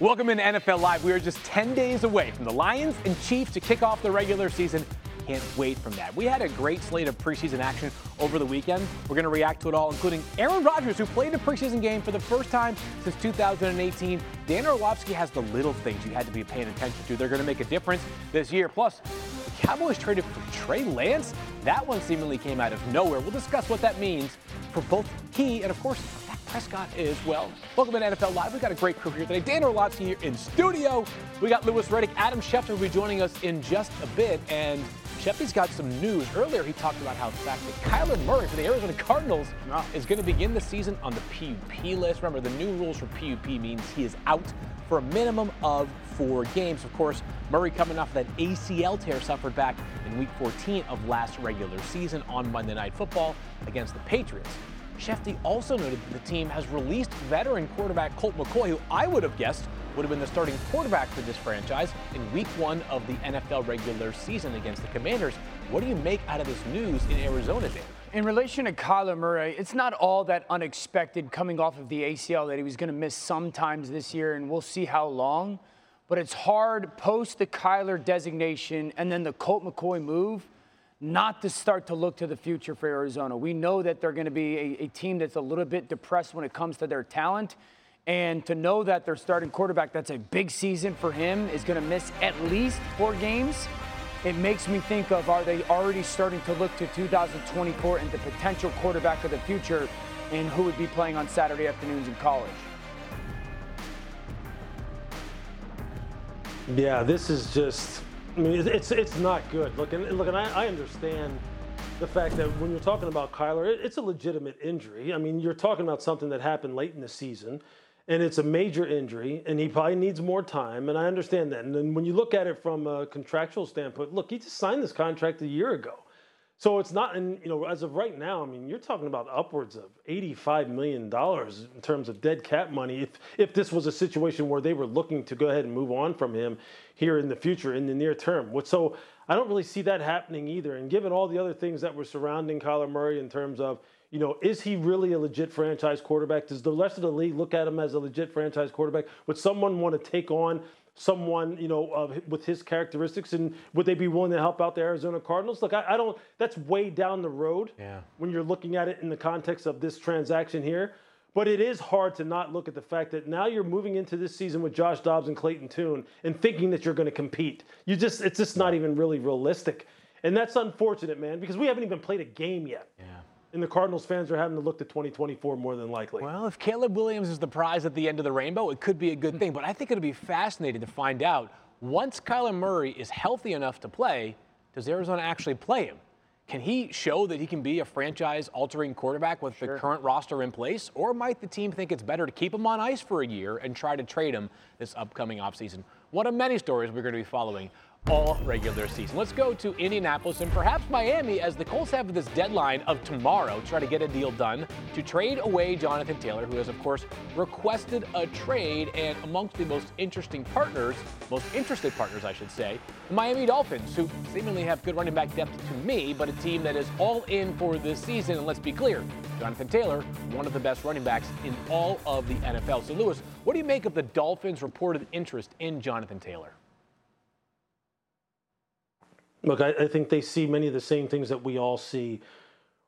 Welcome into NFL Live. We are just 10 days away from the Lions and Chiefs to kick off the regular season. Can't wait from that. We had a great slate of preseason action over the weekend. We're going to react to it all, including Aaron Rodgers, who played a preseason game for the first time since 2018. Dan Orlovsky has the little things you had to be paying attention to. They're going to make a difference this year. Plus, the Cowboys traded for Trey Lance. That one seemingly came out of nowhere. We'll discuss what that means for both he and, of course, Prescott as well. Welcome to NFL Live. We've got a great crew here today. Dan Orlovsky here in studio. We got Louis Riddick. Adam Schefter will be joining us in just a bit. And Shefty's got some news. Earlier, he talked about how the fact that Kyler Murray for the Arizona Cardinals ah. is going to begin the season on the PUP list. Remember, the new rules for PUP means he is out for a minimum of four games. Of course, Murray coming off that ACL tear suffered back in Week 14 of last regular season on Monday Night Football against the Patriots. Shefty also noted that the team has released veteran quarterback Colt McCoy, who I would have guessed would have been the starting quarterback for this franchise in week one of the NFL regular season against the Commanders. What do you make out of this news in Arizona, Dan? In relation to Kyler Murray, it's not all that unexpected coming off of the ACL that he was going to miss sometimes this year, and we'll see how long. But it's hard post the Kyler designation and then the Colt McCoy move not to start to look to the future for Arizona. We know that they're going to be a, a, team that's a little bit depressed when it comes to their talent. And to know that their starting quarterback, that's a big season for him, is going to miss at least four games, it makes me think of are they already starting to look to 2024 and the potential quarterback of the future and who would be playing on Saturday afternoons in college? Yeah, this is just I mean, it's it's not good. Look, and look, and I, I understand the fact that when you're talking about Kyler, it, it's a legitimate injury. I mean, you're talking about something that happened late in the season, and it's a major injury, and he probably needs more time. And I understand that. And then when you look at it from a contractual standpoint, look, he just signed this contract a year ago. So it's not, and you know, as of right now, I mean, you're talking about upwards of eighty-five million dollars in terms of dead cap money. If if this was a situation where they were looking to go ahead and move on from him here in the future, in the near term, so I don't really see that happening either. And given all the other things that were surrounding Kyler Murray in terms of, you know, is he really a legit franchise quarterback? Does the rest of the league look at him as a legit franchise quarterback? Would someone want to take on someone, you know, uh, with his characteristics, and would they be willing to help out the Arizona Cardinals? Look, I, I, don't. That's way down the road. Yeah. When you're looking at it in the context of this transaction here, but it is hard to not look at the fact that now you're moving into this season with Josh Dobbs and Clayton Tune and thinking that you're going to compete. You just, it's just not even really realistic, and that's unfortunate, man, because we haven't even played a game yet. Yeah. And the Cardinals fans are having to look to 2024 more than likely. Well, if Caleb Williams is the prize at the end of the rainbow, it could be a good thing. But I think it'll be fascinating to find out once Kyler Murray is healthy enough to play, does Arizona actually play him? Can he show that he can be a franchise altering quarterback with sure. the current roster in place? Or might the team think it's better to keep him on ice for a year and try to trade him this upcoming offseason? One of many stories we're going to be following all regular season. Let's go to Indianapolis and perhaps Miami as the Colts have this deadline of tomorrow to try to get a deal done to trade away Jonathan Taylor, who has, of course, requested a trade. And amongst the most interesting partners, most interested partners, I should say, the Miami Dolphins, who seemingly have good running back depth to me, but a team that is all in for this season. And let's be clear, Jonathan Taylor, one of the best running backs in all of the NFL. So, Louis, what do you make of the Dolphins' reported interest in Jonathan Taylor? Look, I, I, think they see many of the same things that we all see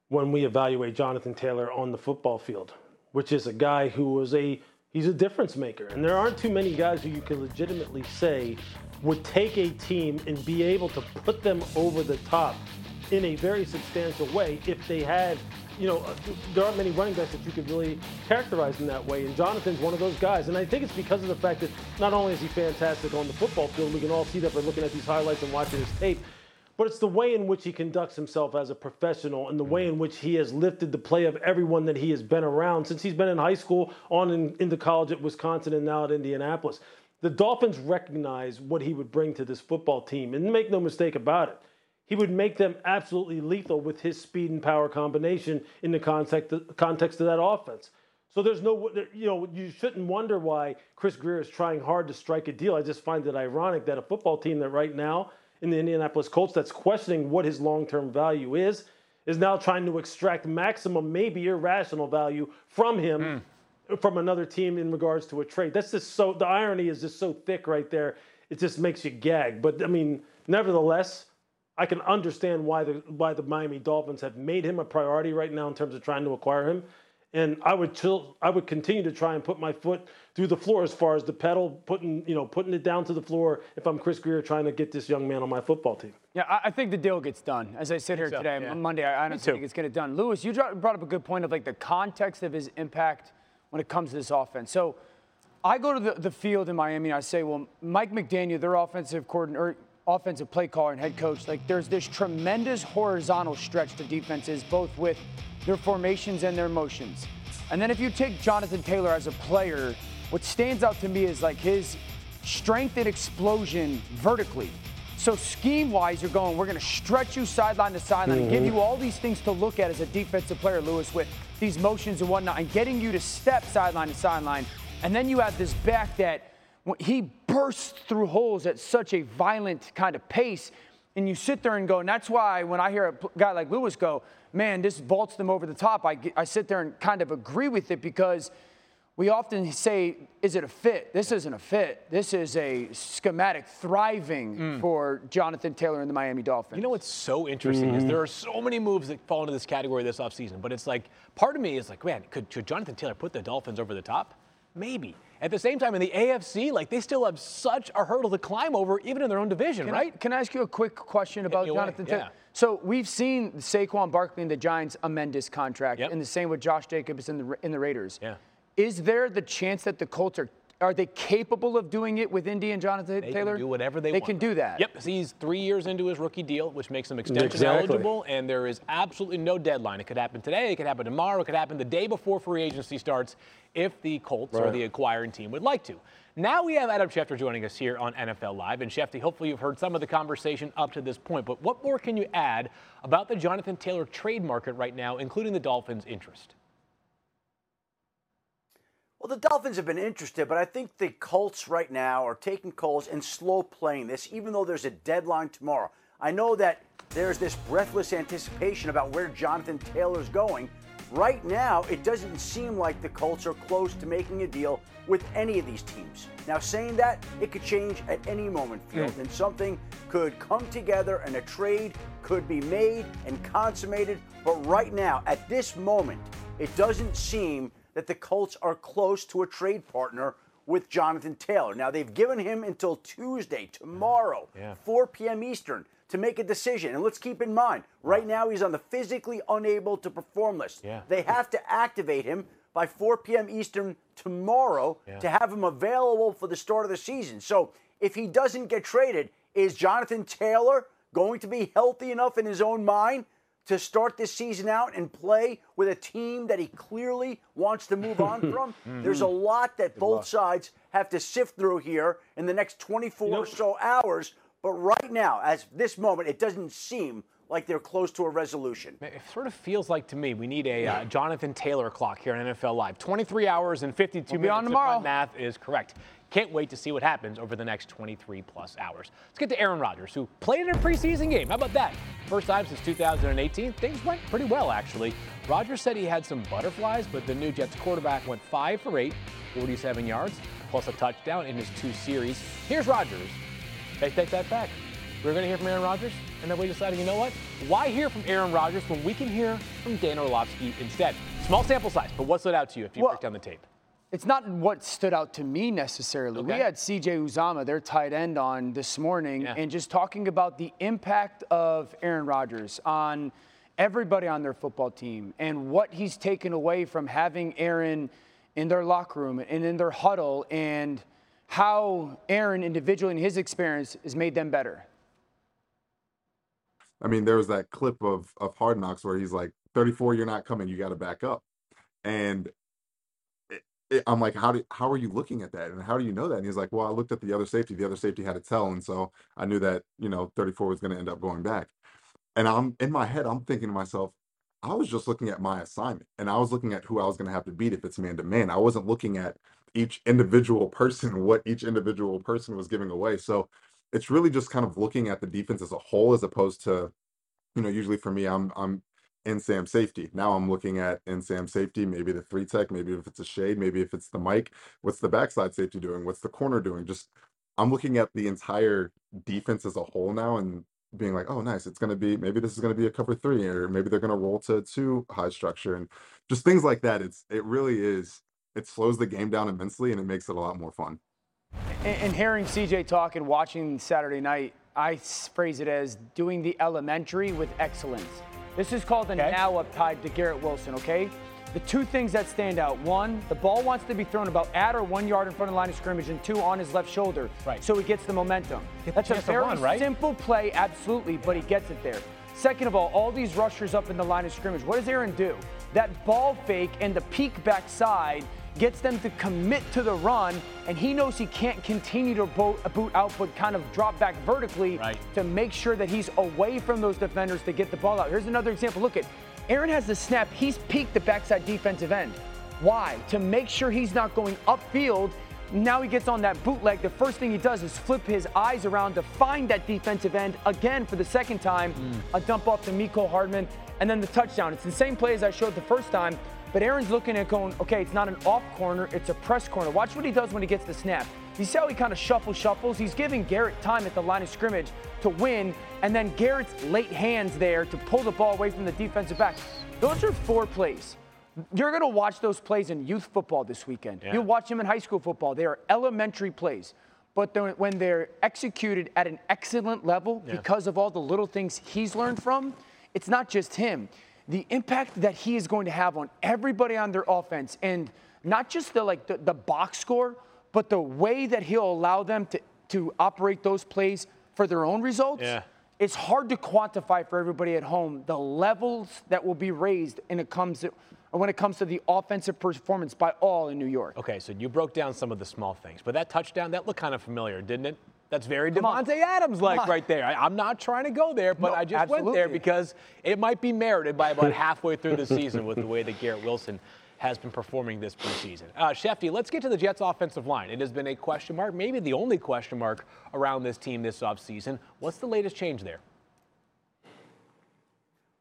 when we evaluate Jonathan Taylor on the football field, which is a guy who was a he's a difference maker. And there aren't too many guys who you can legitimately say would take a team and be able to put them over the top in a very substantial way if they had, you know, uh, there aren't many running backs that you could really characterize in that way. And Jonathan's one of those guys. And I think it's because of the fact that not only is he fantastic on the football field, we can all see that by looking at these highlights and watching his tape, but it's the way in which he conducts himself as a professional and the way in which he has lifted the play of everyone that he has been around since he's been in high school, on in, into college at Wisconsin, and now at Indianapolis. The Dolphins recognize what he would bring to this football team, and make no mistake about it. He would make them absolutely lethal with his speed and power combination in the context, context of that offense. So there's no, you know, you shouldn't wonder why Chris Grier is trying hard to strike a deal. I just find it ironic that a football team that right now in the Indianapolis Colts that's questioning what his long term value is, is now trying to extract maximum, maybe irrational value from him. Mm. from another team in regards to a trade. That's just so the irony is just so thick right there. It just makes you gag. But I mean, nevertheless, I can understand why the why the Miami Dolphins have made him a priority right now in terms of trying to acquire him. And I would chill, I would continue to try and put my foot through the floor as far as the pedal, putting you know putting it down to the floor. If I'm Chris Grier trying to get this young man on my football team. Yeah, I think the deal gets done. As I sit here so, today yeah. on Monday, I don't think it's going to done. Louis, you brought up a good point of like the context of his impact when it comes to this offense. So I go to the, the field in Miami and I say, well, Mike McDaniel, their offensive coordinator, offensive play caller and head coach, like there's this tremendous horizontal stretch to defenses, both with their formations and their motions. And then if you take Jonathan Taylor as a player, what stands out to me is like his strength and explosion vertically. So scheme wise, you're going, we're going to stretch you sideline to sideline, mm-hmm. give you all these things to look at as a defensive player, Louis, with these motions and whatnot, and getting you to step sideline to sideline. And then you have this back that he bursts through holes at such a violent kind of pace. And you sit there and go, and that's why when I hear a guy like Louis go, man, this vaults them over the top, I, I sit there and kind of agree with it because – we often say, is it a fit? This isn't a fit. This is a schematic thriving mm. for Jonathan Taylor and the Miami Dolphins. You know what's so interesting mm. is there are so many moves that fall into this category this offseason, but it's like part of me is like, man, could, should Jonathan Taylor put the Dolphins over the top? Maybe. At the same time, in the AFC, like they still have such a hurdle to climb over, even in their own division, can right? I, can I ask you a quick question about Jonathan Taylor? Yeah. So we've seen Saquon Barkley and the Giants amend his contract, yep. and the same with Josh Jacobs in the in the Raiders. Yeah. Is there the chance that the Colts are are they capable of doing it with Indy and Jonathan they Taylor? They can do whatever they, they want. They can do that. Yep. He's three years into his rookie deal, which makes him extension exactly. eligible, and there is absolutely no deadline. It could happen today, it could happen tomorrow, it could happen the day before free agency starts if the Colts right. or the acquiring team would like to. Now we have Adam Schefter joining us here on NFL Live. And Shefty, hopefully you've heard some of the conversation up to this point, but what more can you add about the Jonathan Taylor trade market right now, including the Dolphins' interest? Well, the Dolphins have been interested, but I think the Colts right now are taking calls and slow playing this, even though there's a deadline tomorrow. I know that there's this breathless anticipation about where Jonathan Taylor's going. Right now, it doesn't seem like the Colts are close to making a deal with any of these teams. Now, saying that, it could change at any moment, Field, mm. and something could come together and a trade could be made and consummated. But right now, at this moment, it doesn't seem that the Colts are close to a trade partner with Jonathan Taylor. Now, they've given him until Tuesday, tomorrow, yeah. 4 p.m. Eastern, to make a decision. And let's keep in mind, right now he's on the physically unable to perform list. Yeah. They have to activate him by 4 p.m. Eastern tomorrow yeah. to have him available for the start of the season. So if he doesn't get traded, is Jonathan Taylor going to be healthy enough in his own mind to start this season out and play with a team that he clearly wants to move on from. mm-hmm. There's a lot that Good both luck. sides have to sift through here in the next 24 or so hours. But right now, as this moment, it doesn't seem like they're close to a resolution. It sort of feels like to me we need a uh, Jonathan Taylor clock here on NFL Live. 23 hours and 52 we'll minutes. on tomorrow. math is correct. Can't wait to see what happens over the next 23 plus hours. Let's get to Aaron Rodgers, who played in a preseason game. How about that? First time since 2018. Things went pretty well, actually. Rodgers said he had some butterflies, but the new Jets quarterback went 5 for 8, 47 yards, plus a touchdown in his two series. Here's Rodgers. They take that back. We're going to hear from Aaron Rodgers, and then we decided, you know what? Why hear from Aaron Rodgers when we can hear from Dan Orlovsky instead? Small sample size, but what stood out to you if you well, break down the tape? It's not what stood out to me necessarily. Okay. We had CJ Uzomah, their tight end, on this morning, yeah. and just talking about the impact of Aaron Rodgers on everybody on their football team and what he's taken away from having Aaron in their locker room and in their huddle and how Aaron individually in his experience has made them better. I mean, there was that clip of of Hard Knocks where he's like, "34, you're not coming. You got to back up." And it, I'm like, how do how are you looking at that, and how do you know that? And he's like, well, I looked at the other safety. The other safety had a tell, and so I knew that you know 34 was going to end up going back. And I'm in my head, I'm thinking to myself, I was just looking at my assignment, and I was looking at who I was going to have to beat if it's man to man. I wasn't looking at each individual person, what each individual person was giving away. So it's really just kind of looking at the defense as a whole, as opposed to, you know, usually for me, I'm I'm in Sam safety. Now I'm looking at in Sam safety, maybe the three tech, maybe if it's a shade, maybe if it's the mic. What's the backside safety doing? What's the corner doing? Just I'm looking at the entire defense as a whole now and being like, oh, nice. It's going to be maybe this is going to be a cover three, or maybe they're going to roll to two high structure, and just things like that. It's it really is. It slows the game down immensely, and it makes it a lot more fun. And, hearing CJ talk and watching Saturday night, I phrase it as doing the elementary with excellence. This is called the okay. now up tied to Garrett Wilson. Okay. The two things that stand out one, the ball wants to be thrown about at or one yard in front of the line of scrimmage, and two, on his left shoulder. Right. So he gets the momentum. Get That's a very run, right? simple play, absolutely, but he gets it there. Second of all, all these rushers up in the line of scrimmage, what does Aaron do? That ball fake and the peek backside gets them to commit to the run, and he knows he can't continue to boot, boot out, but kind of drop back vertically right. to make sure that he's away from those defenders to get the ball out. Here's another example. Look at Aaron has the snap. He's peaked the backside defensive end. Why? To make sure he's not going upfield. Now he gets on that bootleg. The first thing he does is flip his eyes around to find that defensive end again for the second time. Mm. A dump off to Mecole Hardman, and then the touchdown. It's the same play as I showed the first time, but Aaron's looking at going, okay, it's not an off corner, it's a press corner. Watch what he does when he gets the snap. You see how he kind of shuffles, shuffles? He's giving Garrett time at the line of scrimmage to win, and then Garrett's late hands there to pull the ball away from the defensive back. Those are four plays. You're going to watch those plays in youth football this weekend. Yeah. You'll watch them in high school football. They are elementary plays. But they're, when they're executed at an excellent level yeah. because of all the little things he's learned from, it's not just him. The impact that he is going to have on everybody on their offense and not just the like the, the box score, but the way that he'll allow them to, to operate those plays for their own results. Yeah. It's hard to quantify for everybody at home the levels that will be raised when it comes to, when it comes to the offensive performance by all in New York. Okay, so you broke down some of the small things, but that touchdown that looked kind of familiar, didn't it? That's very Davante Adams like right there. I, am not trying to go there, but no, I just absolutely. went there because it might be merited by about halfway through the season with the way that Garrett Wilson has been performing this preseason. Uh, Shefty, let's get to the Jets' offensive line. It has been a question mark, maybe the only question mark around this team this offseason. What's the latest change there?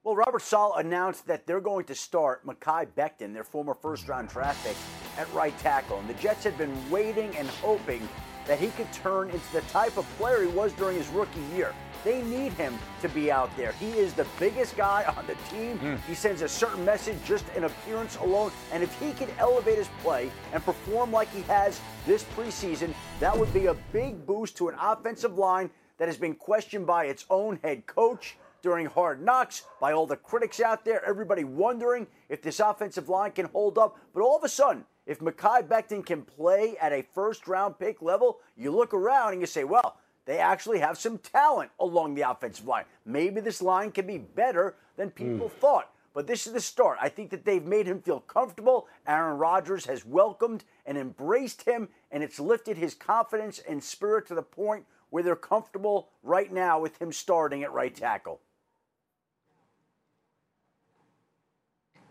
Well, Robert Saleh announced that they're going to start Mekhi Becton, their former first round draft pick, at right tackle. And the Jets had been waiting and hoping that he could turn into the type of player he was during his rookie year. They need him to be out there. He is the biggest guy on the team. Mm. He sends a certain message just in appearance alone. And if he could elevate his play and perform like he has this preseason, that would be a big boost to an offensive line that has been questioned by its own head coach during hard knocks, by all the critics out there, everybody wondering if this offensive line can hold up. But all of a sudden, if Mekhi Becton can play at a first round pick level, you look around and you say, well, they actually have some talent along the offensive line. Maybe this line can be better than people mm. thought. But this is the start. I think that they've made him feel comfortable. Aaron Rodgers has welcomed and embraced him, and it's lifted his confidence and spirit to the point where they're comfortable right now with him starting at right tackle.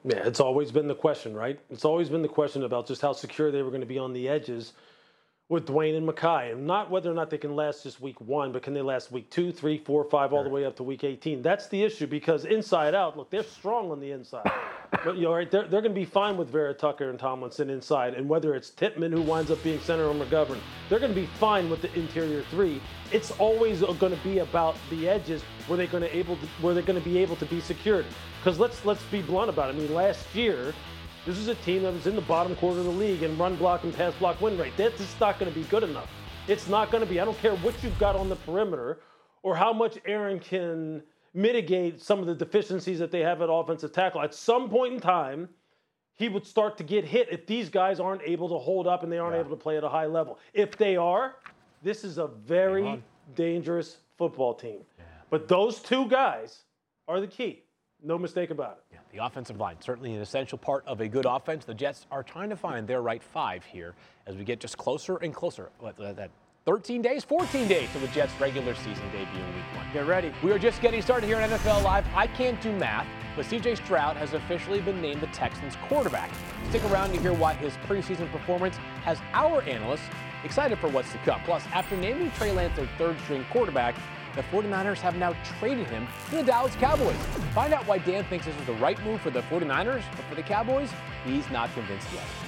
Yeah, it's always been the question, right? It's always been the question about just how secure they were going to be on the edges with Duane and Mekhi, and not whether or not they can last just week one, but can they last week two, three, four, five, all the way up to week 18? That's the issue because inside out, look, they're strong on the inside. But you know, right, they're, they're going to be fine with Vera Tucker and Tomlinson inside, and whether it's Tippmann who winds up being center or McGovern, they're going to be fine with the interior three. It's always going to be about the edges where they're going to able to, they're going to be able to be secured. Because let's let's be blunt about it. I mean, last year this is a team that was in the bottom quarter of the league in run block and pass block win rate. That's just not going to be good enough. It's not going to be. I don't care what you've got on the perimeter or how much Aaron can mitigate some of the deficiencies that they have at offensive tackle. At some point in time, he would start to get hit if these guys aren't able to hold up and they aren't yeah. able to play at a high level. If they are, this is a very dangerous football team. Yeah. But those two guys are the key. No mistake about it. Yeah, the offensive line, certainly an essential part of a good offense. The Jets are trying to find their right five here as we get just closer and closer. That 13 days, 14 days to the Jets' regular season debut in week one. Get ready. We are just getting started here on NFL Live. I can't do math, but CJ Stroud has officially been named the Texans quarterback. Stick around to hear why his preseason performance has our analysts excited for what's to come. Plus, after naming Trey Lance their third string quarterback, the 49ers have now traded him to the Dallas Cowboys. Find out why Dan thinks this is the right move for the 49ers, but for the Cowboys, he's not convinced yet.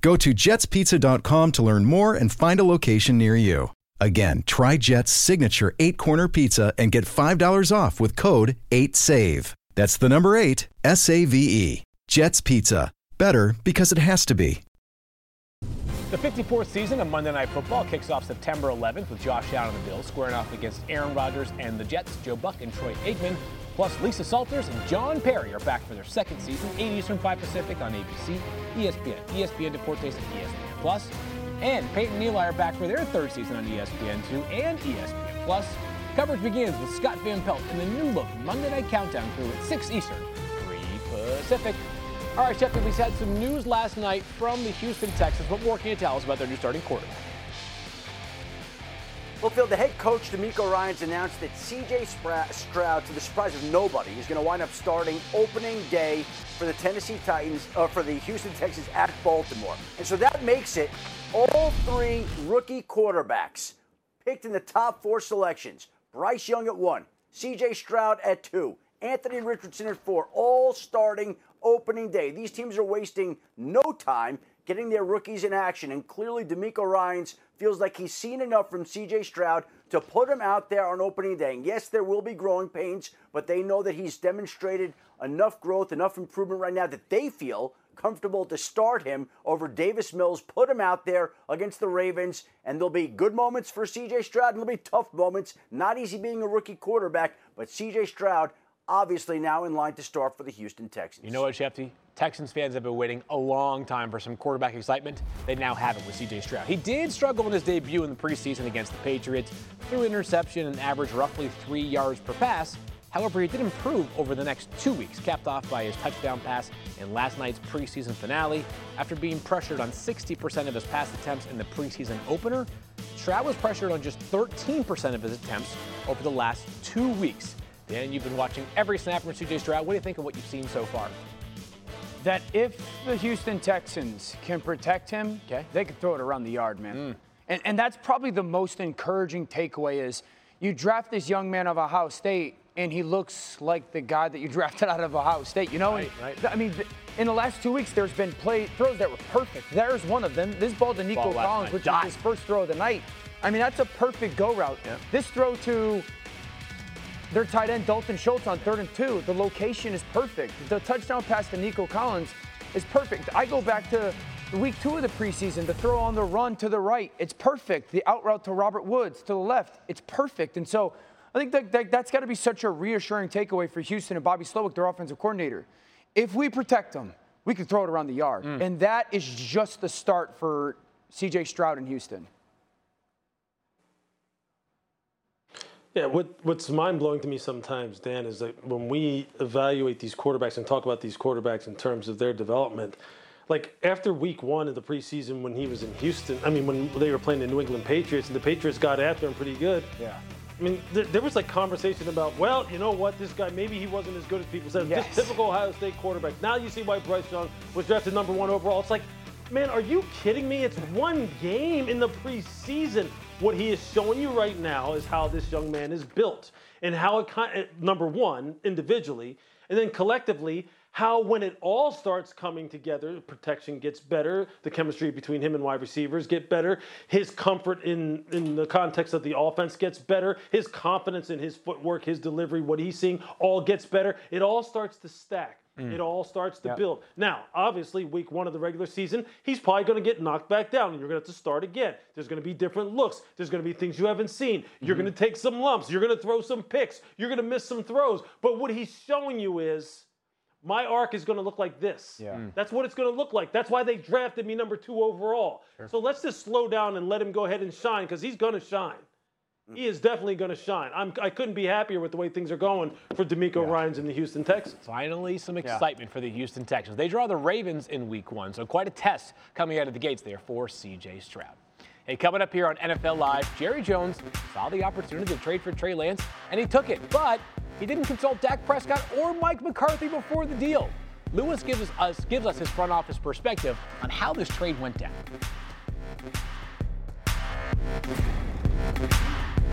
Go to jetspizza.com to learn more and find a location near you. Again, try Jet's signature eight corner pizza and get $5 off with code 8SAVE. That's the number eight, S A V E. Jet's Pizza. Better because it has to be. The 54th season of Monday Night Football kicks off September 11th with Josh Allen and the Bills squaring off against Aaron Rodgers and the Jets. Joe Buck and Troy Aikman, plus Lisa Salters and John Parry are back for their second season, 8 Eastern, 5 Pacific on ABC, ESPN, ESPN Deportes, and ESPN Plus. And Peyton and Eli are back for their third season on ESPN2 and ESPN Plus. Coverage begins with Scott Van Pelt and the new look Monday Night Countdown crew at 6 Eastern, 3 Pacific. All right, Sheffield, We've had some news last night from the Houston Texans. What more can you tell us about their new starting quarterback? Well, Field, the head coach, DeMeco Ryans, announced that C.J. Stroud, to the surprise of nobody, is going to wind up starting opening day for the Tennessee Titans, or for the Houston Texans at Baltimore. And so that makes it all three rookie quarterbacks picked in the top four selections. Bryce Young at one, C.J. Stroud at two, Anthony Richardson at four, all starting opening day. These teams are wasting no time getting their rookies in action, and clearly DeMeco Ryans feels like he's seen enough from CJ Stroud to put him out there on opening day. And yes, there will be growing pains, but they know that he's demonstrated enough growth, enough improvement right now that they feel comfortable to start him over Davis Mills, put him out there against the Ravens, and there'll be good moments for CJ Stroud, and there'll be tough moments. Not easy being a rookie quarterback, but CJ Stroud obviously now in line to start for the Houston Texans. You know what, Shefty? Texans fans have been waiting a long time for some quarterback excitement. They now have it with CJ Stroud. He did struggle in his debut in the preseason against the Patriots, threw interception and averaged roughly three yards per pass. However, he did improve over the next two weeks, capped off by his touchdown pass in last night's preseason finale. After being pressured on 60% of his pass attempts in the preseason opener, Stroud was pressured on just 13% of his attempts over the last two weeks. Dan, you've been watching every snap from CJ Stroud. What do you think of what you've seen so far? That if the Houston Texans can protect him, okay. they can throw it around the yard, man. Mm. And, and that's probably the most encouraging takeaway is you draft this young man of Ohio State, and he looks like the guy that you drafted out of Ohio State. You know, right, right. I mean, in the last two weeks, there's been play throws that were perfect. There's one of them. This ball to Nico ball Collins, which is his first throw of the night. I mean, that's a perfect go route. Yeah. This throw to their tight end, Dalton Schultz, on third and two. The location is perfect. The touchdown pass to Nico Collins is perfect. I go back to week two of the preseason, the throw on the run to the right. It's perfect. The out route to Robert Woods to the left. It's perfect. And so I think that, that has got to be such a reassuring takeaway for Houston and Bobby Slowik, their offensive coordinator. If we protect them, we can throw it around the yard. Mm. And that is just the start for CJ Stroud in Houston. Yeah, what, what's mind blowing to me sometimes, Dan, is that when we evaluate these quarterbacks and talk about these quarterbacks in terms of their development, like after week one of the preseason when he was in Houston, I mean, when they were playing the New England Patriots and the Patriots got after him pretty good. Yeah. I mean, there, there was like conversation about, well, you know what, this guy, maybe he wasn't as good as people said. Yes. Just typical Ohio State quarterback. Now you see why Bryce Young was drafted number one overall. It's like, man, are you kidding me? It's one game in the preseason. What he is showing you right now is how this young man is built and how it, kind—number eh, one, individually, and then collectively, how when it all starts coming together, protection gets better, the chemistry between him and wide receivers get better, his comfort in in the context of the offense gets better, his confidence in his footwork, his delivery, what he's seeing all gets better. It all starts to stack. It all starts to Yep. build. Now, obviously, week one of the regular season, he's probably going to get knocked back down, and you're going to have to start again. There's going to be different looks. There's going to be things you haven't seen. You're going to take some lumps. You're going to throw some picks. You're going to miss some throws. But what he's showing you is my arc is going to look like this. Yeah. Mm. That's what it's going to look like. That's why they drafted me number two overall. So let's just slow down and let him go ahead and shine because he's going to shine. He is definitely going to shine. I'm, I couldn't be happier with the way things are going for DeMeco Ryans and the Houston Texans. Finally, some excitement for the Houston Texans. They draw the Ravens in week one, so quite a test coming out of the gates there for CJ Stroud. Hey, coming up here on NFL Live, Jerry Jones saw the opportunity to trade for Trey Lance, and he took it, but he didn't consult Dak Prescott or Mike McCarthy before the deal. Louis gives us, gives us his front office perspective on how this trade went down.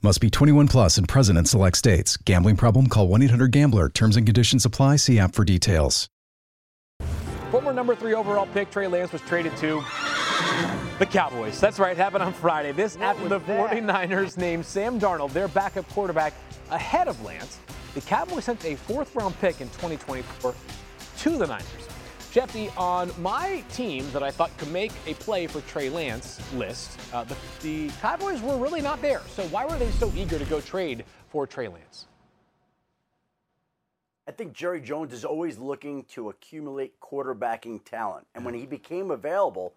Must be 21 plus and present in select states. Gambling problem? Call 1 800 Gambler. Terms and conditions apply. See app for details. Former number three overall pick Trey Lance was traded to the Cowboys. That's right, happened on Friday. This after the 49ers named Sam Darnold their backup quarterback ahead of Lance. The Cowboys sent a fourth round pick in 2024 to the Niners. Shefty, on my team that I thought could make a play for Trey Lance list, uh, the, the Cowboys were really not there. So why were they so eager to go trade for Trey Lance? I think Jerry Jones is always looking to accumulate quarterbacking talent. And when he became available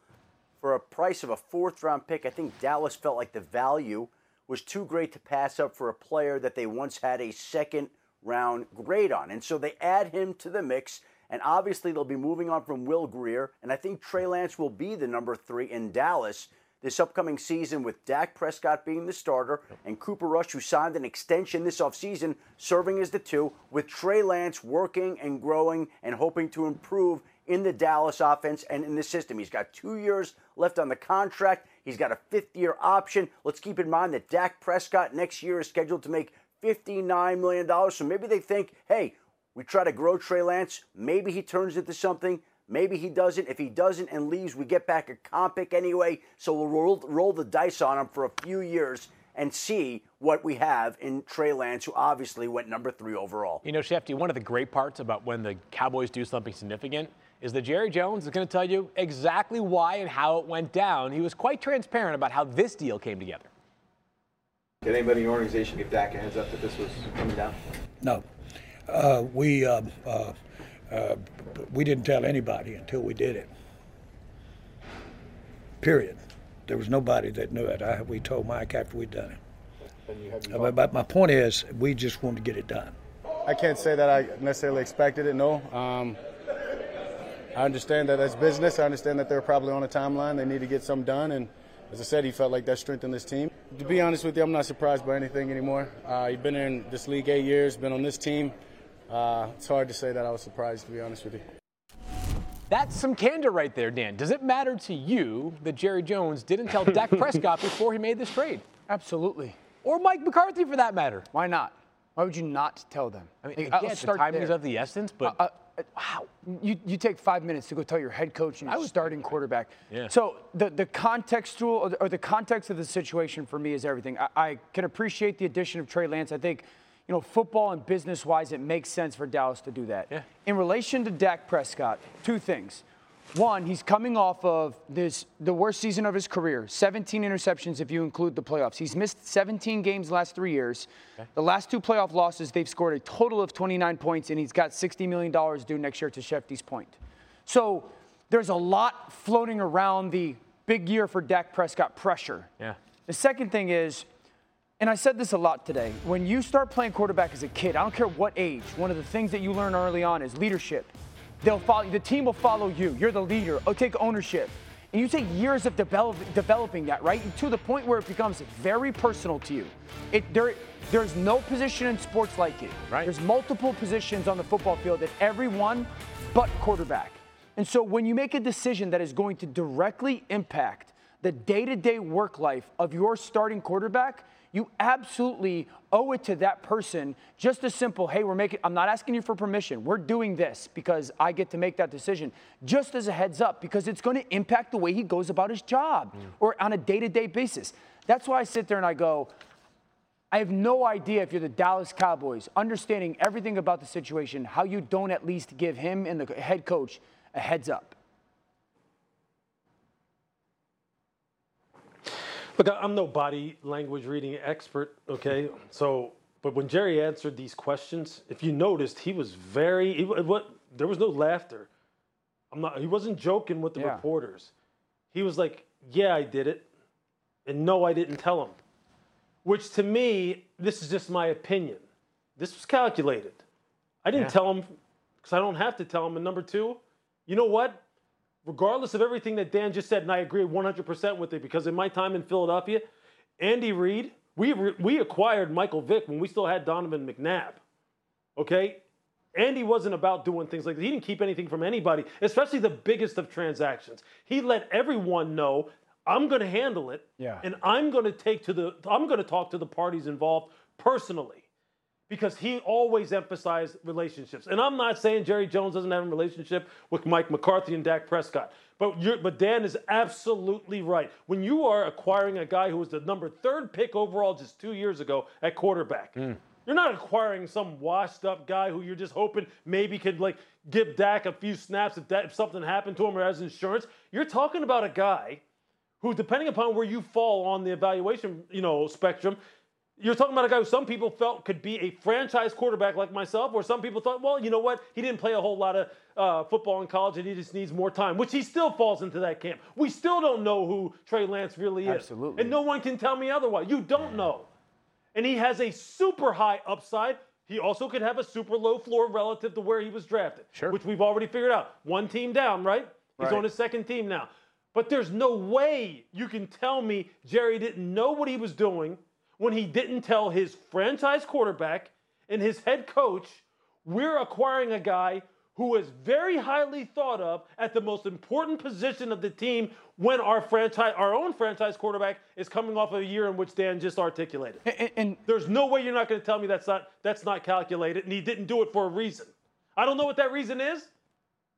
for a price of a fourth round pick, I think Dallas felt like the value was too great to pass up for a player that they once had a second round grade on. And so they add him to the mix. And obviously, they'll be moving on from Will Grier. And I think Trey Lance will be the number three in Dallas this upcoming season with Dak Prescott being the starter and Cooper Rush, who signed an extension this offseason, serving as the two, with Trey Lance working and growing and hoping to improve in the Dallas offense and in the system. He's got two years left on the contract. He's got a fifth year option. Let's keep in mind that Dak Prescott next year is scheduled to make $59 million. So maybe they think, hey, we try to grow Trey Lance. Maybe he turns into something. Maybe he doesn't. If he doesn't and leaves, we get back a comp pick anyway. So we'll roll, roll the dice on him for a few years and see what we have in Trey Lance, who obviously went number three overall. You know, Shefty, one of the great parts about when the Cowboys do something significant is that Jerry Jones is going to tell you exactly why and how it went down. He was quite transparent about how this deal came together. Did anybody in your organization give Dak a heads up that this was coming down? No, uh, we uh, uh, uh, we didn't tell anybody until we did it. Period. There was nobody that knew it. I, we told Mike after we'd done it. Uh, But, but my point is, we just wanted to get it done. I can't say that I necessarily expected it. No. Um, I understand that that's business. I understand that they're probably on a timeline. They need to get some done, and as I said, he felt like that strengthened this team. To be honest with you, I'm not surprised by anything anymore. Uh, he's been in this league eight years, been on this team. Uh, it's hard to say that I was surprised, to be honest with you. That's some candor right there, Dan. Does it matter to you that Jerry Jones didn't tell Dak Prescott before he made this trade? Absolutely. Or Mike McCarthy for that matter? Why not? Why would you not tell them? I mean, Like, again, I'll the start timing is there. of the essence, but Uh, uh, wow. You, you take five minutes to go tell your head coach and your starting quarterback. Yeah. So the, the contextual or the, or the context of the situation for me is everything. I, I can appreciate the addition of Trey Lance. I think you know, football and business wise, it makes sense for Dallas to do that. Yeah. In relation to Dak Prescott, two things. One, he's coming off of this the worst season of his career. 17 interceptions if you include the playoffs. He's missed 17 games the last three years. Okay. The last two playoff losses, they've scored a total of 29 points, and he's got $60 million due next year to Shefty's point. So there's a lot floating around the big year for Dak Prescott pressure. Yeah. The second thing is, and I said this a lot today, when you start playing quarterback as a kid, I don't care what age, one of the things that you learn early on is leadership. They'll follow, the team will follow you. You're the leader. Oh, take ownership. And you take years of develop, developing that, right? To the point where it becomes very personal to you. It, there, there's no position in sports like it. Right. There's multiple positions on the football field that everyone but quarterback. And so when you make a decision that is going to directly impact the day to day work life of your starting quarterback, you absolutely owe it to that person just a simple hey we're making i'm not asking you for permission we're doing this because i get to make that decision just as a heads up because it's going to impact the way he goes about his job mm. or on a day-to-day basis that's why i sit there and i go I have no idea if you're the Dallas Cowboys, understanding everything about the situation, how you don't at least give him and the head coach a heads up. Look, I'm no body language reading expert, okay? So, but when Jerry answered these questions, if you noticed, he was very, he, what, there was no laughter. I'm not, he wasn't joking with the yeah. reporters. He was like, yeah, I did it. And no, I didn't tell him. Which to me, this is just my opinion. This was calculated. I didn't yeah. tell him because I don't have to tell him. And number two, you know what? Regardless of everything that Dan just said, and I agree 100% with it, because in my time in Philadelphia, Andy Reid, we, we acquired Michael Vick when we still had Donovan McNabb. Okay? Andy wasn't about doing things like that. He didn't keep anything from anybody, especially the biggest of transactions. He let everyone know I'm going to handle it, yeah. and I'm going to take to the I'm going to talk to the parties involved personally because he always emphasized relationships. And I'm not saying Jerry Jones doesn't have a relationship with Mike McCarthy and Dak Prescott. But, but Dan is absolutely right. When you are acquiring a guy who was the number third pick overall just two years ago at quarterback, mm. you're not acquiring some washed up guy who you're just hoping maybe could like give Dak a few snaps if, that, if something happened to him or has insurance. You're talking about a guy who, depending upon where you fall on the evaluation, you know, spectrum, you're talking about a guy who some people felt could be a franchise quarterback like myself, or some people thought, well, you know what? He didn't play a whole lot of uh, football in college and he just needs more time, which he still falls into that camp. We still don't know who Trey Lance really is. Absolutely. And no one can tell me otherwise. You don't know. And he has a super high upside. He also could have a super low floor relative to where he was drafted, sure. which we've already figured out. One team down, right? He's right. on his second team now. But there's no way you can tell me Jerry didn't know what he was doing – when he didn't tell his franchise quarterback and his head coach, we're acquiring a guy who is very highly thought of at the most important position of the team when our franchise, our own franchise quarterback is coming off of a year in which Dan just articulated. And, and there's no way you're not going to tell me that's not that's not calculated, and he didn't do it for a reason. I don't know what that reason is,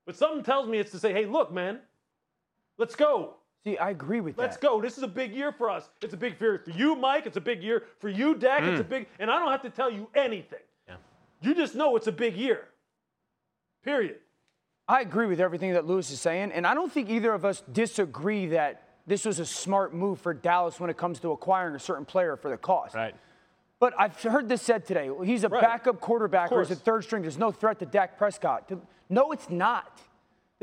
but something tells me it's to say, hey, look, man, let's go. See, I agree with Let's that. Let's go. This is a big year for us. It's a big year for you, Mike. It's a big year for you, Dak. Mm. It's a mm. big, and I don't have to tell you anything. Yeah. You just know it's a big year. Period. I agree with everything that Louis is saying, and I don't think either of us disagree that this was a smart move for Dallas when it comes to acquiring a certain player for the cost. Right. But I've heard this said today. He's a right. backup quarterback or he's a third string. There's no threat to Dak Prescott. No, it's not.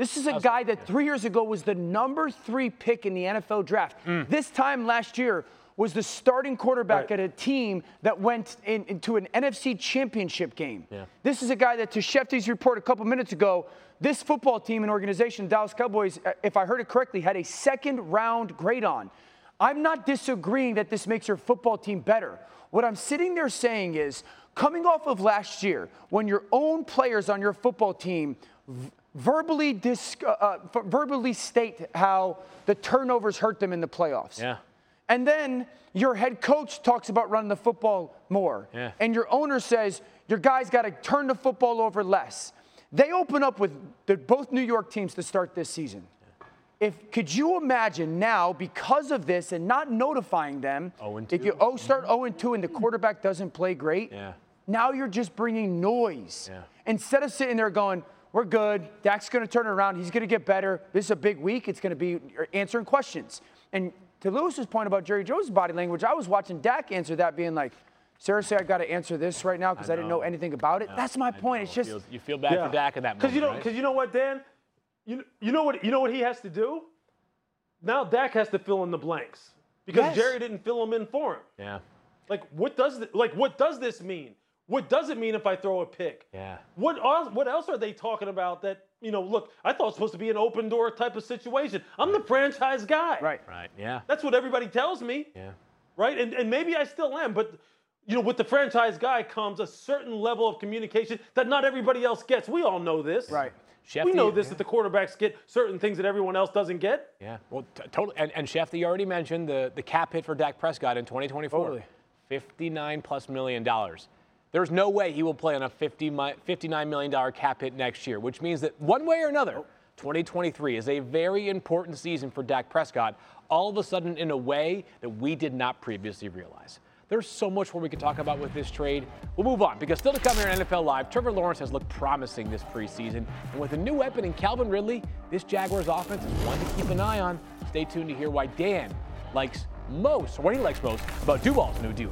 This is a guy that three years ago was the number three pick in the NFL draft. Mm. This time last year was the starting quarterback right. at a team that went in, into an NFC championship game. Yeah. This is a guy that, to Shefty's report a couple minutes ago, this football team and organization, Dallas Cowboys, uh, if I heard it correctly, had a second round grade on. I'm not disagreeing that this makes your football team better. What I'm sitting there saying is, coming off of last year, when your own players on your football team verbally, dis, uh, uh verbally state how the turnovers hurt them in the playoffs. Yeah. And then your head coach talks about running the football more. Yeah. And your owner says your guys got to turn the football over less. They open up with the, both New York teams to start this season. If could you imagine now because of this and not notifying them, if you oh, start 0 and 2 and the quarterback doesn't play great, yeah. Now you're just bringing noise. Yeah. Instead of sitting there going, we're good. Dak's going to turn around. He's going to get better. This is a big week. It's going to be answering questions. And to Louis's point about Jerry Jones' body language, I was watching Dak answer that, being like, seriously, I got to answer this right now because I, I, didn't know anything about it. No, That's my point. It's just you feel bad yeah. for Dak in that moment. Because you know, because right? you know what, Dan, you you know what you know what he has to do. Now Dak has to fill in the blanks because yes. Jerry didn't fill them in for him. Yeah. Like what does th- like what does this mean? What does it mean if I throw a pick? Yeah. What are, what else are they talking about that you know? Look, I thought it was supposed to be an open door type of situation. I'm the franchise guy. Right. Right. Yeah. That's what everybody tells me. Yeah. Right. And and maybe I still am, but you know, with the franchise guy comes a certain level of communication that not everybody else gets. We all know this. Right. Shefty, we know this yeah. that the quarterbacks get certain things that everyone else doesn't get. Yeah, well, t- totally. And, and Shefty, you already mentioned the, the cap hit for Dak Prescott in 2024. Totally. 59 plus million dollars. There's no way he will play on a 50, $59 million cap hit next year, which means that one way or another, 2023 is a very important season for Dak Prescott, all of a sudden in a way that we did not previously realize. There's so much more we could talk about with this trade. We'll move on because still to come here on NFL Live, Trevor Lawrence has looked promising this preseason. And with a new weapon in Calvin Ridley, this Jaguars offense is one to keep an eye on. Stay tuned to hear why Dan likes most, or what he likes most, about Duval's new duo.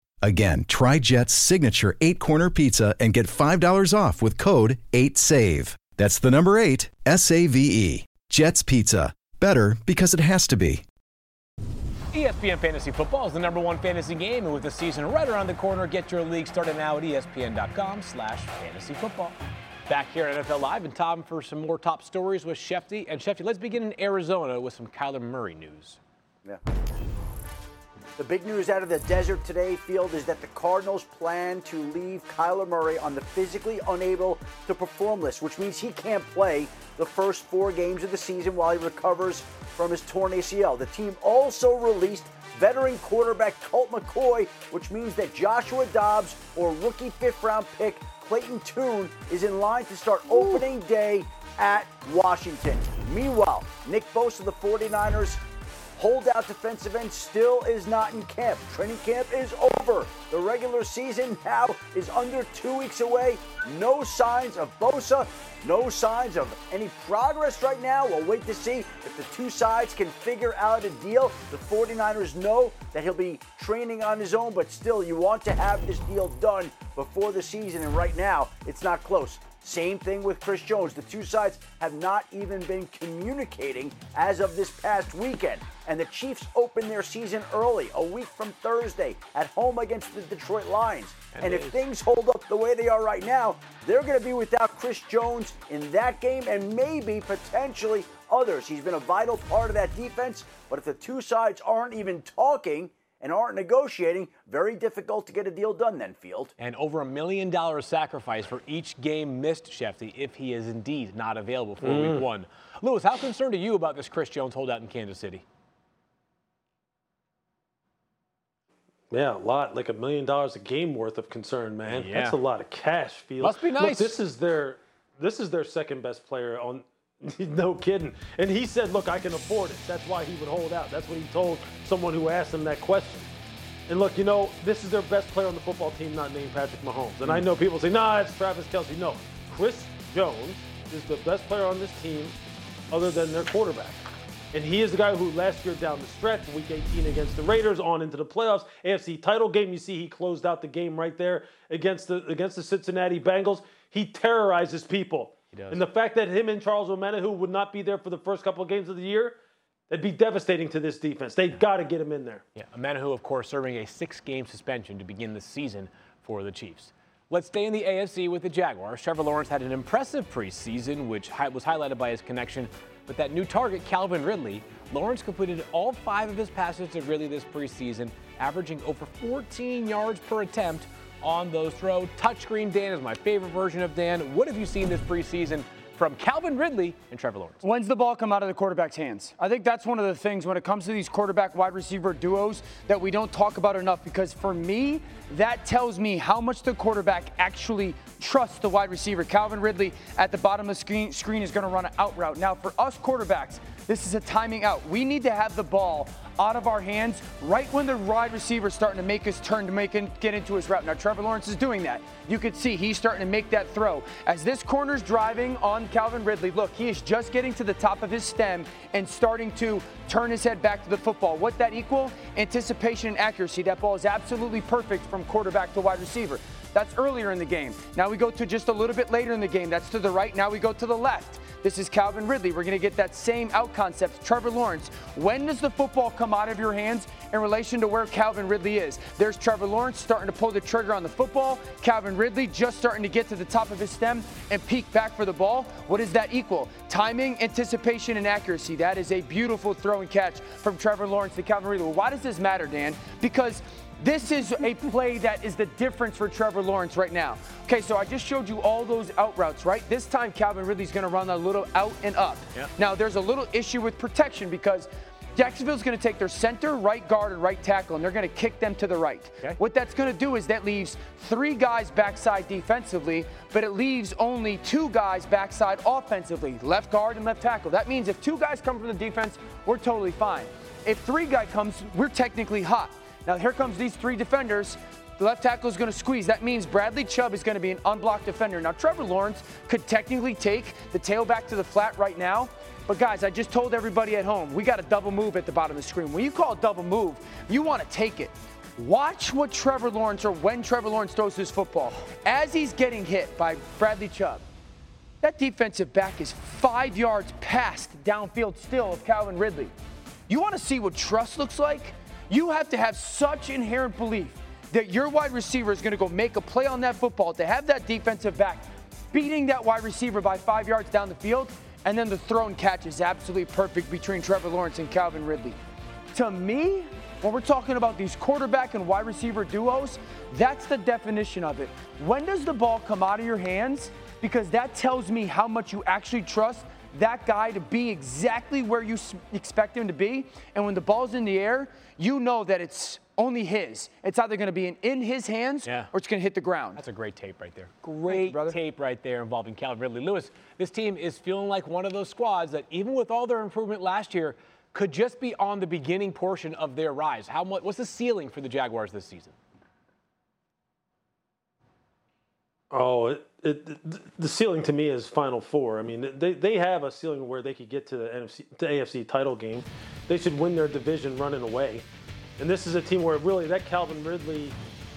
Again, try Jet's signature eight corner pizza and get $5 off with code 8SAVE. That's the number eight, S A V E. Jet's Pizza. Better because it has to be. ESPN Fantasy Football is the number one fantasy game, and with the season right around the corner, get your league started now at espn.com slash fantasy football. Back here at NFL Live, and time for some more top stories with Shefty. And Shefty, let's begin in Arizona with some Kyler Murray news. Yeah. The big news out of the desert today, Field, is that the Cardinals plan to leave Kyler Murray on the physically unable to perform list, which means he can't play the first four games of the season while he recovers from his torn ACL. The team also released veteran quarterback Colt McCoy, which means that Joshua Dobbs or rookie fifth round pick Clayton Tune is in line to start opening day at Washington. Meanwhile, Nick Bosa of the 49ers Holdout defensive end still is not in camp. Training camp is over. The regular season now is under two weeks away. No signs of Bosa, no signs of any progress right now. We'll wait to see if the two sides can figure out a deal. The 49ers know that he'll be training on his own, but still, you want to have this deal done before the season, and right now, it's not close. Same thing with Chris Jones. The two sides have not even been communicating as of this past weekend. And the Chiefs open their season early, a week from Thursday, at home against the Detroit Lions. And, and if things hold up the way they are right now, they're going to be without Chris Jones in that game and maybe potentially others. He's been a vital part of that defense. But if the two sides aren't even talking, and aren't negotiating, very difficult to get a deal done then, Field. And over a million dollar sacrifice for each game missed, Shefty, if he is indeed not available for mm. week one. Louis, how concerned are you about this Chris Jones holdout in Kansas City? Yeah, a lot, like a million dollars a game worth of concern, man. Yeah. That's a lot of cash, Field. Must be nice. Look, this is their this is their second best player on no kidding. And he said, look, I can afford it. That's why he would hold out. That's what he told someone who asked him that question. And look, you know, this is their best player on the football team, not named Patrick Mahomes. And I mm. know people say, nah, it's Travis Kelce. No, Chris Jones is the best player on this team other than their quarterback. And he is the guy who last year down the stretch, week 18 against the Raiders, on into the playoffs, AFC title game. You see he closed out the game right there against the against the Cincinnati Bengals. He terrorizes people. And the fact that him and Charles Omenihu would not be there for the first couple of games of the year, that'd be devastating to this defense. They've got to get him in there. Yeah, Omenihu, of course, serving a six-game suspension to begin the season for the Chiefs. Let's stay in the AFC with the Jaguars. Trevor Lawrence had an impressive preseason, which was highlighted by his connection with that new target, Calvin Ridley. Lawrence completed all five of his passes to Ridley this preseason, averaging over 14 yards per attempt on those throws. Touchscreen Dan is my favorite version of Dan. What have you seen this preseason from Calvin Ridley and Trevor Lawrence. When's the ball come out of the quarterback's hands? I think that's one of the things when it comes to these quarterback wide receiver duos that we don't talk about enough because for me, that tells me how much the quarterback actually trusts the wide receiver. Calvin Ridley at the bottom of the screen, screen is going to run an out route. Now, for us quarterbacks, this is a timing out. We need to have the ball out of our hands right when the wide receiver is starting to make his turn to make it, get into his route. Now, Trevor Lawrence is doing that. You can see he's starting to make that throw. As this corner's driving on Calvin Ridley, look, he is just getting to the top of his stem and starting to turn his head back to the football. What that equal? Anticipation and accuracy. That ball is absolutely perfect from quarterback to wide receiver. That's earlier in the game. Now we go to just a little bit later in the game. That's to the right. Now we go to the left. This is Calvin Ridley. We're going to get that same out concept. Trevor Lawrence. When does the football come out of your hands in relation to where Calvin Ridley is? There's Trevor Lawrence starting to pull the trigger on the football. Calvin Ridley just starting to get to the top of his stem and peek back for the ball. What does that equal? Timing, anticipation, and accuracy. That is a beautiful throw and catch from Trevor Lawrence to Calvin Ridley. Why does this matter, Dan? Because this is a play that is the difference for Trevor Lawrence right now. Okay, so I just showed you all those out routes, right? This time Calvin Ridley's going to run a little out and up. Yeah. Now, there's a little issue with protection because Jacksonville's going to take their center, right guard, and right tackle, and they're going to kick them to the right. Okay. What that's going to do is that leaves three guys backside defensively, but it leaves only two guys backside offensively, left guard and left tackle. That means if two guys come from the defense, we're totally fine. If three guy comes, we're technically hot. Now here comes these three defenders. The left tackle is going to squeeze. That means Bradley Chubb is going to be an unblocked defender. Now Trevor Lawrence could technically take the tailback to the flat right now. But guys, I just told everybody at home, we got a double move at the bottom of the screen. When you call a double move, you want to take it. Watch what Trevor Lawrence or when Trevor Lawrence throws his football. As he's getting hit by Bradley Chubb, that defensive back is five yards past downfield still of Calvin Ridley. You want to see what trust looks like? You have to have such inherent belief that your wide receiver is going to go make a play on that football to have that defensive back beating that wide receiver by five yards down the field, and then the throw and catch is absolutely perfect between Trevor Lawrence and Calvin Ridley. To me, when we're talking about these quarterback and wide receiver duos, that's the definition of it. When does the ball come out of your hands? Because that tells me how much you actually trust that guy to be exactly where you expect him to be. And when the ball's in the air, you know that it's only his. It's either going to be in, in his hands Yeah. or it's going to hit the ground. That's a great tape right there. Great brother. tape right there involving Cal Ridley. Louis, this team is feeling like one of those squads that, even with all their improvement last year, could just be on the beginning portion of their rise. How much? What's the ceiling for the Jaguars this season? Oh, it, it, the ceiling to me is Final Four. I mean, they, they have a ceiling where they could get to the NFC, the AFC title game. They should win their division running away. And this is a team where really that Calvin Ridley,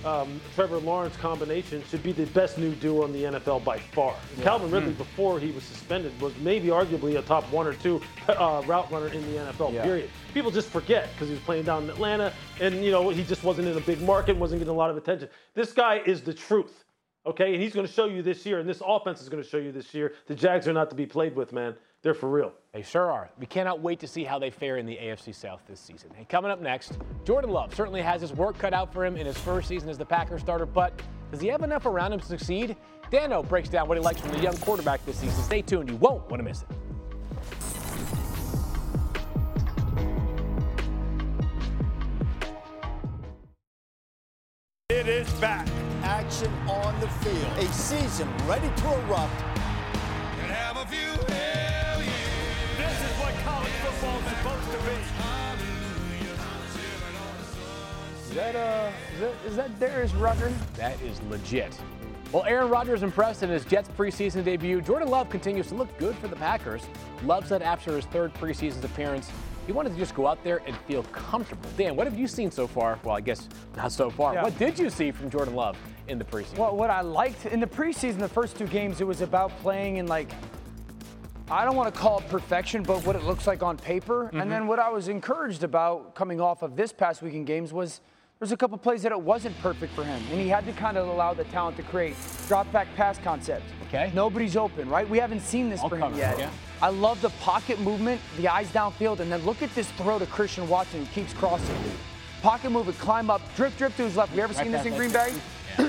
um, Trevor Lawrence combination should be the best new duo in the NFL by far. Calvin Ridley, before he was suspended, was maybe arguably a top one or two uh, route runner in the NFL. Yeah. Period. People just forget because he was playing down in Atlanta, and you know he just wasn't in a big market, wasn't getting a lot of attention. This guy is the truth. Okay, and he's going to show you this year, and this offense is going to show you this year. The Jags are not to be played with, man. They're for real. They sure are. We cannot wait to see how they fare in the AFC South this season. Hey, coming up next, Jordan Love certainly has his work cut out for him in his first season as the Packers starter, but does he have enough around him to succeed? Dano breaks down what he likes from the young quarterback this season. Stay tuned. You won't want to miss it. It is back. Action on the field. A season ready to erupt. This is what college football is supposed to be. Is that, uh, is that, is that Darius Rucker? That is legit. Well, Aaron Rodgers impressed in his Jets preseason debut. Jordan Love continues to look good for the Packers. Love said after his third preseason appearance, he wanted to just go out there and feel comfortable. Dan, what have you seen so far? Well, I guess not so far. Yeah. What did you see from Jordan Love in the preseason? Well, what I liked in the preseason, the first two games, it was about playing in like, I don't want to call it perfection, but what it looks like on paper. And mm-hmm. then what I was encouraged about coming off of this past weekend games was there's a couple plays that it wasn't perfect for him, and he had to kind of allow the talent to create drop back pass concept. Okay. Nobody's open, right? We haven't seen this All for him yet. yeah. I love the pocket movement, the eyes downfield, and then look at this throw to Christian Watson who keeps crossing. pocket move it, climb up, drip, drip to his left. We ever seen this in Green Bay?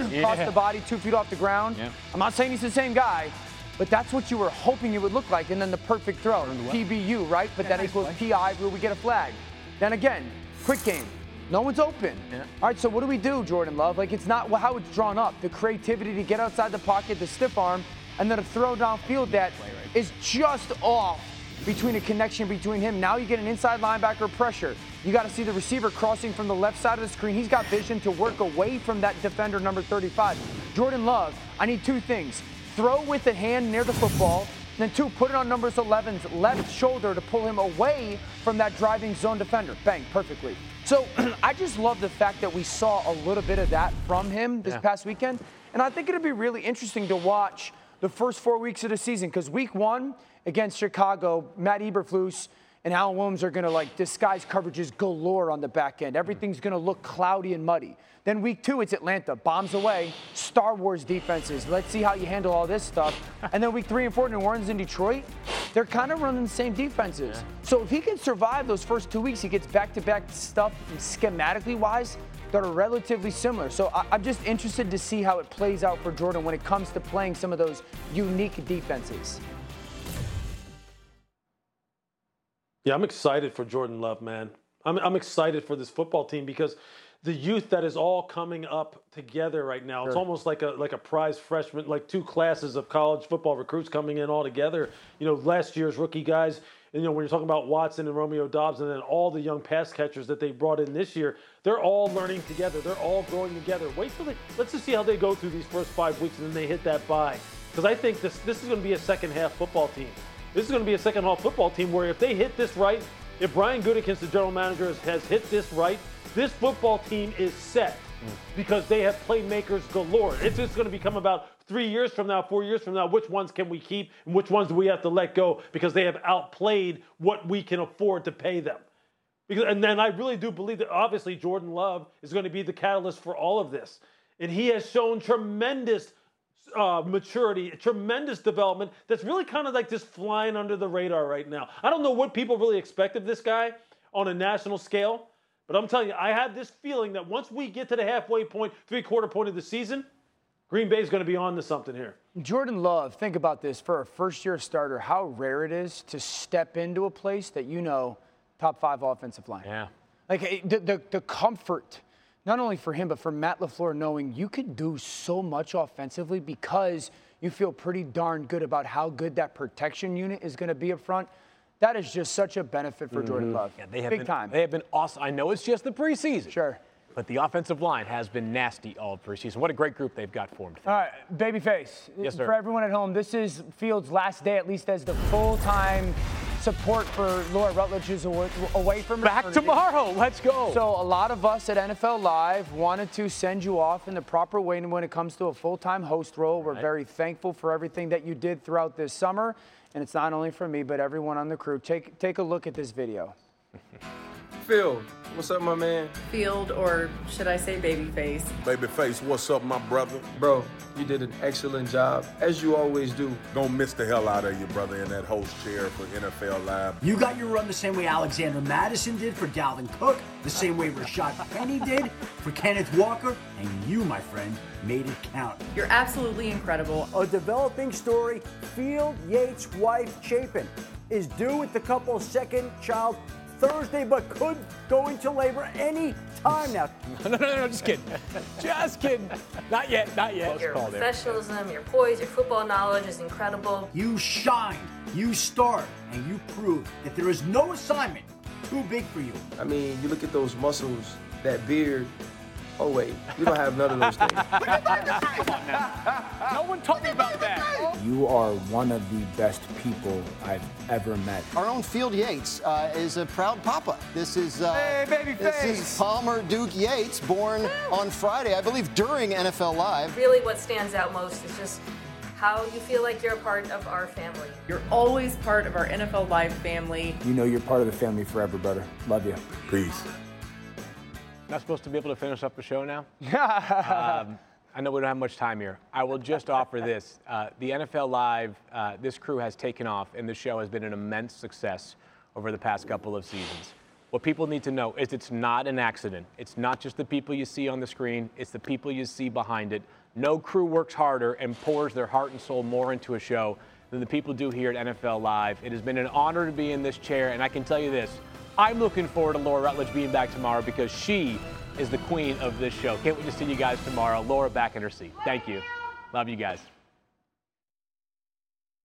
Yeah. Cross the body, two feet off the ground. Yeah. I'm not saying he's the same guy, but that's what you were hoping it would look like. And then the perfect throw, PBU, right? But that equals PI where we get a flag. Then again, quick game. No one's open. All right, so what do we do, Jordan Love? Like, it's not how it's drawn up. The creativity to get outside the pocket, the stiff arm, and then a throw downfield that is just off between a connection between him. Now you get an inside linebacker pressure. You got to see the receiver crossing from the left side of the screen. He's got vision to work away from that defender, number 35. Jordan Love, I need two things throw with the hand near the football. Then two, put it on number 11's left shoulder to pull him away from that driving zone defender. Bang, perfectly. So I just love the fact that we saw a little bit of that from him this Yeah. past weekend. And I think it'll be really interesting to watch the first four weeks of the season because week one against Chicago, Matt Eberflus and Alan Williams are going to like disguise coverages galore on the back end. Everything's going to look cloudy and muddy. Then week two, it's Atlanta, bombs away, Star Wars defenses. Let's see how you handle all this stuff. And then week three and four, New Orleans and Detroit, they're kind of running the same defenses. So if he can survive those first two weeks, he gets back-to-back stuff schematically wise that are relatively similar. So I, I'm just interested to see how it plays out for Jordan when it comes to playing some of those unique defenses. Yeah, I'm excited for Jordan Love, man. I'm, I'm excited for this football team because the youth that is all coming up together right now. It's Sure. almost like a like a prize freshman, like two classes of college football recruits coming in all together. You know, last year's rookie guys. And, you know, when you're talking about Watson and Romeo Doubs, and then all the young pass catchers that they brought in this year, they're all learning together. They're all growing together. Wait till they let's just see how they go through these first five weeks, and then they hit that bye. Because I think this this is going to be a second half football team. This is going to be a second half football team where if they hit this right, if Brian Gutekunst, the general manager, has, has hit this right, this football team is set because they have playmakers galore. It's just going to become about three years from now, four years from now, which ones can we keep and which ones do we have to let go because they have outplayed what we can afford to pay them. Because, and then I really do believe that obviously Jordan Love is going to be the catalyst for all of this. And he has shown tremendous uh, maturity, tremendous development that's really kind of like just flying under the radar right now. I don't know what people really expect of this guy on a national scale, but I'm telling you, I have this feeling that once we get to the halfway point, three quarter point of the season, Green Bay is going to be on to something here. Jordan Love, think about this for a first year starter, how rare it is to step into a place that you know top five offensive line. Yeah. Like eh, the, the, the comfort, not only for him, but for Matt LaFleur, knowing you could do so much offensively because you feel pretty darn good about how good that protection unit is going to be up front. That is just such a benefit for Jordan mm-hmm. Love. Yeah, they have Big been, time. They have been awesome. I know it's just the preseason. Sure. But the offensive line has been nasty all preseason. What a great group they've got formed. All right, babyface. Yes, sir. For everyone at home, this is Fields' last day, at least as the full-time support for Laura Rutledge, who's awa- away from Back maternity. tomorrow. Let's go. So a lot of us at NFL Live wanted to send you off in the proper way And when it comes to a full-time host role. We're very thankful for everything that you did throughout this summer, and it's not only for me but everyone on the crew. Take take a look at this video. Phil, what's up, my man? Field, or should I say babyface? Babyface, what's up, my brother? Bro, you did an excellent job, as you always do. Don't miss the hell out of you, brother, in that host chair for NFL Live. You got your run the same way Alexander Mattison did for Dalvin Cook, the same way Rashad Penny did for Kenneth Walker, and you, my friend, made it count. You're absolutely incredible. A developing story Field Yates' wife, Chapin, is due with the couple's second child Thursday, but could go into labor any time now. no, no, no, no, just kidding. just kidding. Not yet, not yet. Your professionalism, your poise, your football knowledge is incredible. You shine, you start, and you prove that there is no assignment too big for you. I mean, you look at those muscles, that beard. Oh, wait, we don't have none of those things. No one told me about that. You are one of the best people I've ever met. Our own Field Yates uh, is a proud papa. This is uh, Hey, baby this is. Palmer Duke Yates, born on Friday, I believe, during NFL Live. Really, what stands out most is just how you feel like you're a part of our family. You're always part of our NFL Live family. You know you're part of the family forever, brother. Love you. Peace. Not supposed to be able to finish up the show now? um, I know we don't have much time here. I will just offer this. Uh, the NFL Live, uh, this crew has taken off, and the show has been an immense success over the past couple of seasons. What people need to know is it's not an accident. It's not just the people you see on the screen, it's the people you see behind it. No crew works harder and pours their heart and soul more into a show than the people do here at NFL Live. It has been an honor to be in this chair, and I can tell you this I'm looking forward to Laura Rutledge being back tomorrow because she is the queen of this show. Can't wait to see you guys tomorrow. Laura back in her seat. Thank you. Love you guys.